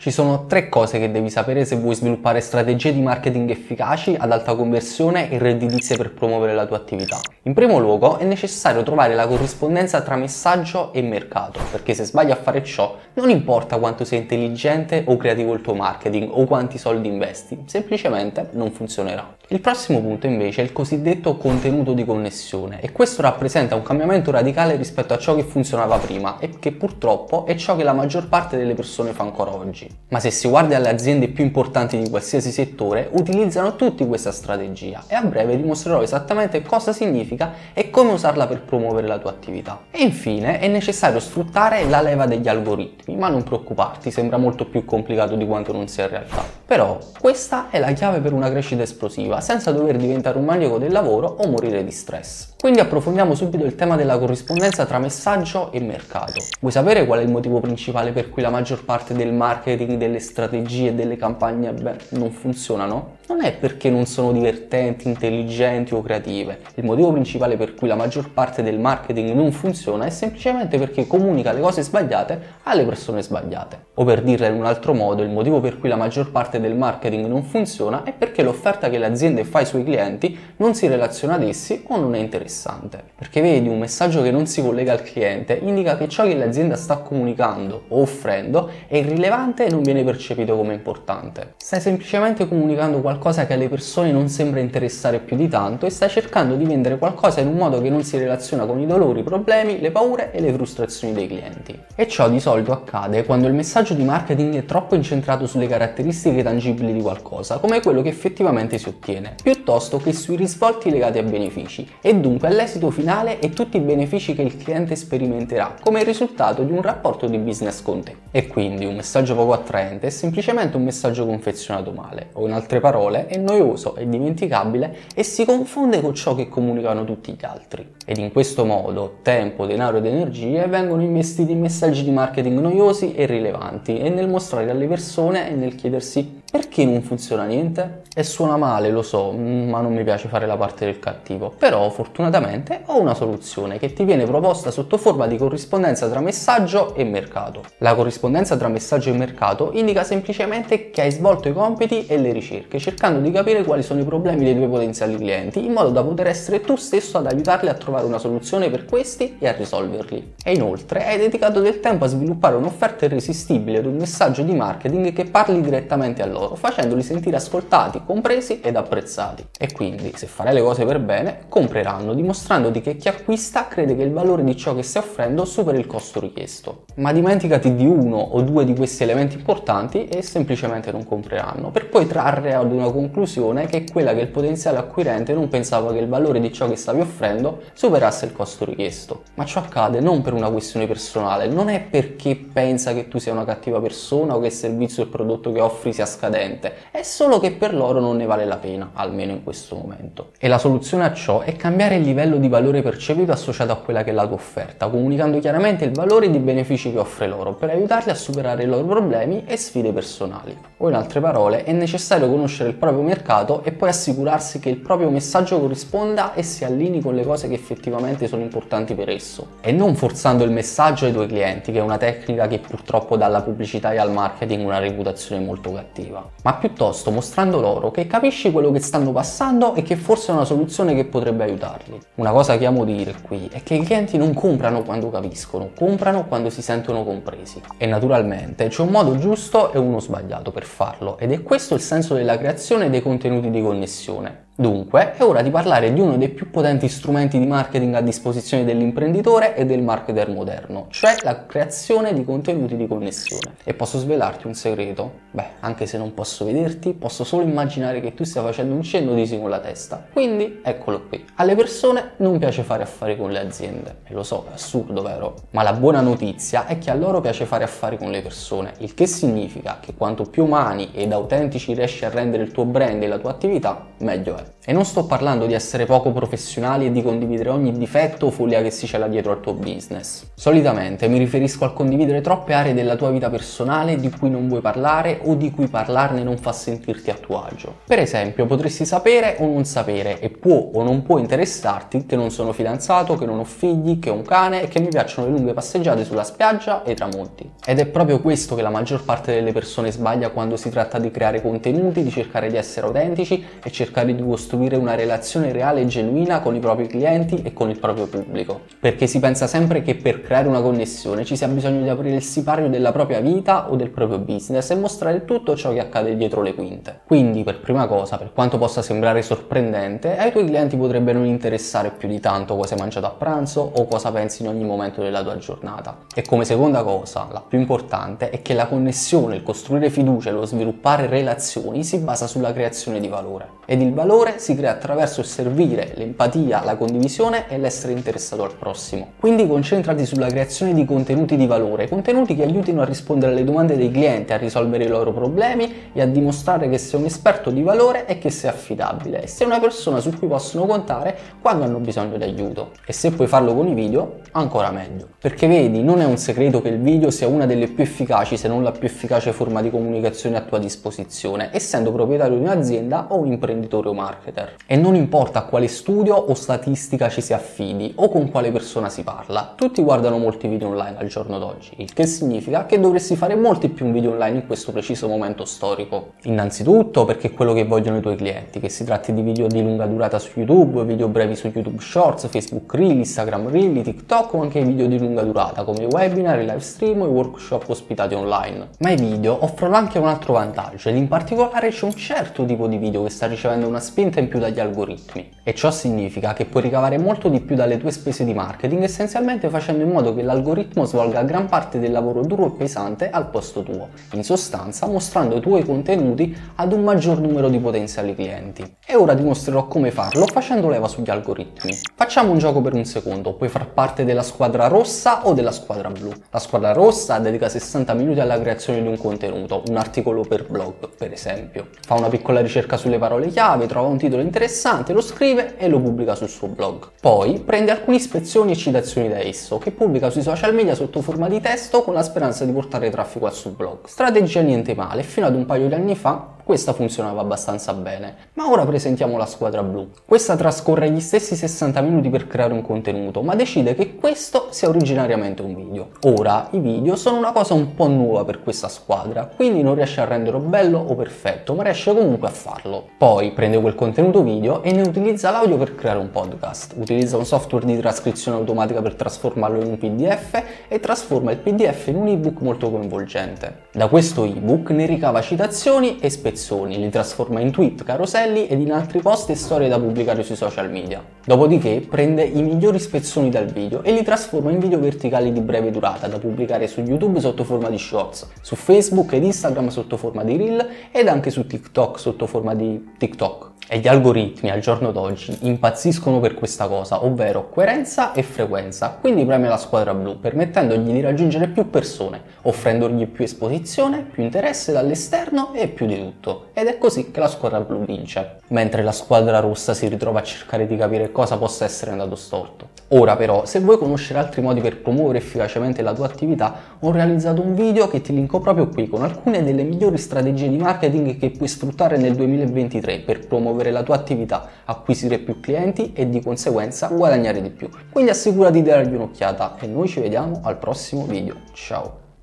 Ci sono tre cose che devi sapere se vuoi sviluppare strategie di marketing efficaci ad alta conversione e redditizie per promuovere la tua attività. In primo luogo è necessario trovare la corrispondenza tra messaggio e mercato, perché se sbagli a fare ciò non importa quanto sia intelligente o creativo il tuo marketing o quanti soldi investi, semplicemente non funzionerà. Il prossimo punto invece è il cosiddetto contenuto di connessione e questo rappresenta un cambiamento radicale rispetto a ciò che funzionava prima e che purtroppo è ciò che la maggior parte delle persone fa ancora oggi. Ma se si guarda alle aziende più importanti di qualsiasi settore, utilizzano tutti questa strategia e a breve dimostrerò esattamente cosa significa e come usarla per promuovere la tua attività. E infine è necessario sfruttare la leva degli algoritmi, ma non preoccuparti, sembra molto più complicato di quanto non sia in realtà. Però questa è la chiave per una crescita esplosiva, senza dover diventare un maniaco del lavoro o morire di stress. Quindi approfondiamo subito il tema della corrispondenza tra messaggio e mercato. Vuoi sapere qual è il motivo principale per cui la maggior parte del marketing, delle strategie delle campagne beh, non funzionano? Non è perché non sono divertenti, intelligenti o creative. Il motivo principale per cui la maggior parte del marketing non funziona è semplicemente perché comunica le cose sbagliate alle persone sbagliate. O per dirla in un altro modo, il motivo per cui la maggior parte del marketing non funziona è perché l'offerta che l'azienda fa ai suoi clienti non si relaziona ad essi o non è interessante, perché vedi un messaggio che non si collega al cliente indica che ciò che l'azienda sta comunicando o offrendo è irrilevante non viene percepito come importante. Stai semplicemente comunicando qualcosa che alle persone non sembra interessare più di tanto e stai cercando di vendere qualcosa in un modo che non si relaziona con i dolori, i problemi, le paure e le frustrazioni dei clienti. E ciò di solito accade quando il messaggio di marketing è troppo incentrato sulle caratteristiche tangibili di qualcosa, come quello che effettivamente si ottiene, piuttosto che sui risvolti legati a benefici, e dunque all'esito finale e tutti i benefici che il cliente sperimenterà come risultato di un rapporto di business con te. E quindi un messaggio poco attraente è semplicemente un messaggio confezionato male, o in altre parole è noioso, è dimenticabile e si confonde con ciò che comunicano tutti gli altri. Ed in questo modo tempo, denaro ed energie vengono investiti in messaggi di marketing noiosi e rilevanti e nel mostrare alle persone e nel chiedersi perché non funziona niente? E suona male, lo so, mm, ma non mi piace fare la parte del cattivo. Però fortunatamente ho una soluzione che ti viene proposta sotto forma di corrispondenza tra messaggio e mercato. La corrispondenza tra messaggio e mercato indica semplicemente che hai svolto i compiti e le ricerche, cercando di capire quali sono i problemi dei tuoi potenziali clienti, in modo da poter essere tu stesso ad aiutarli a trovare una soluzione per questi e a risolverli. E inoltre hai dedicato del tempo a sviluppare un'offerta irresistibile ad un messaggio di marketing che parli direttamente a loro loro, facendoli sentire ascoltati, compresi ed apprezzati. E quindi, se farai le cose per bene, compreranno, dimostrandoti che chi acquista crede che il valore di ciò che stai offrendo superi il costo richiesto. Ma dimenticati di uno o due di questi elementi importanti e semplicemente non compreranno, per poi trarre ad una conclusione che è quella che il potenziale acquirente non pensava che il valore di ciò che stavi offrendo superasse il costo richiesto. Ma ciò accade non per una questione personale, non è perché pensa che tu sia una cattiva persona o che il servizio o il prodotto che offri sia scadente scadente, è solo che per loro non ne vale la pena, almeno in questo momento. E la soluzione a ciò è cambiare il livello di valore percepito associato a quella che è la tua offerta, comunicando chiaramente il valore e i benefici che offre loro per aiutarli a superare i loro problemi e sfide personali. O in altre parole, è necessario conoscere il proprio mercato e poi assicurarsi che il proprio messaggio corrisponda e si allinei con le cose che effettivamente sono importanti per esso. E non forzando il messaggio ai tuoi clienti, che è una tecnica che purtroppo dà alla pubblicità e al marketing una reputazione molto cattiva positiva, ma piuttosto mostrando loro che capisci quello che stanno passando e che forse è una soluzione che potrebbe aiutarli. Una cosa che amo dire qui è che i clienti non comprano quando capiscono, comprano quando si sentono compresi. E naturalmente c'è un modo giusto e uno sbagliato per farlo ed è questo il senso della creazione dei contenuti di connessione. Dunque, è ora di parlare di uno dei più potenti strumenti di marketing a disposizione dell'imprenditore e del marketer moderno, cioè la creazione di contenuti di connessione. E posso svelarti un segreto? Beh, anche se non posso vederti, posso solo immaginare che tu stia facendo un cenno di sì con la testa. Quindi, eccolo qui. Alle persone non piace fare affari con le aziende. E lo so, è assurdo, vero? Ma la buona notizia è che a loro piace fare affari con le persone, il che significa che quanto più umani ed autentici riesci a rendere il tuo brand e la tua attività, meglio è. E non sto parlando di essere poco professionali e di condividere ogni difetto o follia che si cela dietro al tuo business. Solitamente mi riferisco al condividere troppe aree della tua vita personale di cui non vuoi parlare o di cui parlarne non fa sentirti a tuo agio. Per esempio, potresti sapere o non sapere e può o non può interessarti che non sono fidanzato, che non ho figli, che ho un cane e che mi piacciono le lunghe passeggiate sulla spiaggia e i tramonti. Ed è proprio questo che la maggior parte delle persone sbaglia quando si tratta di creare contenuti, di cercare di essere autentici e cercare di costruire una relazione reale e genuina con i propri clienti e con il proprio pubblico, perché si pensa sempre che per creare una connessione ci sia bisogno di aprire il sipario della propria vita o del proprio business e mostrare tutto ciò che accade dietro le quinte. Quindi, per prima cosa, per quanto possa sembrare sorprendente, ai tuoi clienti potrebbe non interessare più di tanto cosa hai mangiato a pranzo o cosa pensi in ogni momento della tua giornata. E come seconda cosa, la più importante, è che la connessione, il costruire fiducia e lo sviluppare relazioni si basa sulla creazione di valore. Ed il valore si si crea attraverso il servire, l'empatia, la condivisione e l'essere interessato al prossimo. Quindi concentrati sulla creazione di contenuti di valore, contenuti che aiutino a rispondere alle domande dei clienti, a risolvere i loro problemi e a dimostrare che sei un esperto di valore e che sei affidabile e sei una persona su cui possono contare quando hanno bisogno di aiuto. E se puoi farlo con i video, ancora meglio. Perché vedi, non è un segreto che il video sia una delle più efficaci, se non la più efficace forma di comunicazione a tua disposizione, essendo proprietario di un'azienda o un imprenditore o marketer e non importa a quale studio o statistica ci si affidi o con quale persona si parla, tutti guardano molti video online al giorno d'oggi, il che significa che dovresti fare molti più video online in questo preciso momento storico. Innanzitutto perché è quello che vogliono i tuoi clienti, che si tratti di video di lunga durata su YouTube, video brevi su YouTube Shorts, Facebook Reel, Instagram Reel, TikTok o anche video di lunga durata come i webinar, i live stream o i workshop ospitati online. Ma i video offrono anche un altro vantaggio ed in particolare c'è un certo tipo di video che sta ricevendo una spinta in più dagli algoritmi e ciò significa che puoi ricavare molto di più dalle tue spese di marketing essenzialmente facendo in modo che l'algoritmo svolga gran parte del lavoro duro e pesante al posto tuo, in sostanza mostrando i tuoi contenuti ad un maggior numero di potenziali clienti. E ora ti mostrerò come farlo facendo leva sugli algoritmi. Facciamo un gioco per un secondo, puoi far parte della squadra rossa o della squadra blu. La squadra rossa dedica 60 minuti alla creazione di un contenuto, un articolo per blog per esempio. Fa una piccola ricerca sulle parole chiave, trova un titolo interessante, lo scrive e lo pubblica sul suo blog. Poi prende alcune ispezioni e citazioni da esso, che pubblica sui social media sotto forma di testo con la speranza di portare traffico al suo blog. Strategia niente male, fino ad un paio di anni fa questa funzionava abbastanza bene. Ma ora presentiamo la squadra blu. Questa trascorre gli stessi 60 minuti per creare un contenuto, ma decide che questo sia originariamente un video. Ora i video sono una cosa un po' nuova per questa squadra, quindi non riesce a renderlo bello o perfetto, ma riesce comunque a farlo. Poi prende quel contenuto video e ne utilizza l'audio per creare un podcast. Utilizza un software di trascrizione automatica per trasformarlo in un PDF e trasforma il PDF in un ebook molto coinvolgente. Da questo ebook ne ricava citazioni e spezzoni spezzoni, li trasforma in tweet, caroselli ed in altri post e storie da pubblicare sui social media. Dopodiché prende i migliori spezzoni dal video e li trasforma in video verticali di breve durata da pubblicare su YouTube sotto forma di shorts, su Facebook ed Instagram sotto forma di reel ed anche su TikTok sotto forma di TikTok. E gli algoritmi al giorno d'oggi impazziscono per questa cosa, ovvero coerenza e frequenza, quindi preme la squadra blu, permettendogli di raggiungere più persone, offrendogli più esposizione, più interesse dall'esterno e più di tutto. Ed è così che la squadra blu vince, mentre la squadra rossa si ritrova a cercare di capire cosa possa essere andato storto. Ora però, se vuoi conoscere altri modi per promuovere efficacemente la tua attività, ho realizzato un video che ti linko proprio qui con alcune delle migliori strategie di marketing che puoi sfruttare nel 2023 per promuovere promuovere la tua attività, acquisire più clienti e di conseguenza guadagnare di più. Quindi assicurati di dargli un'occhiata e noi ci vediamo al prossimo video. Ciao!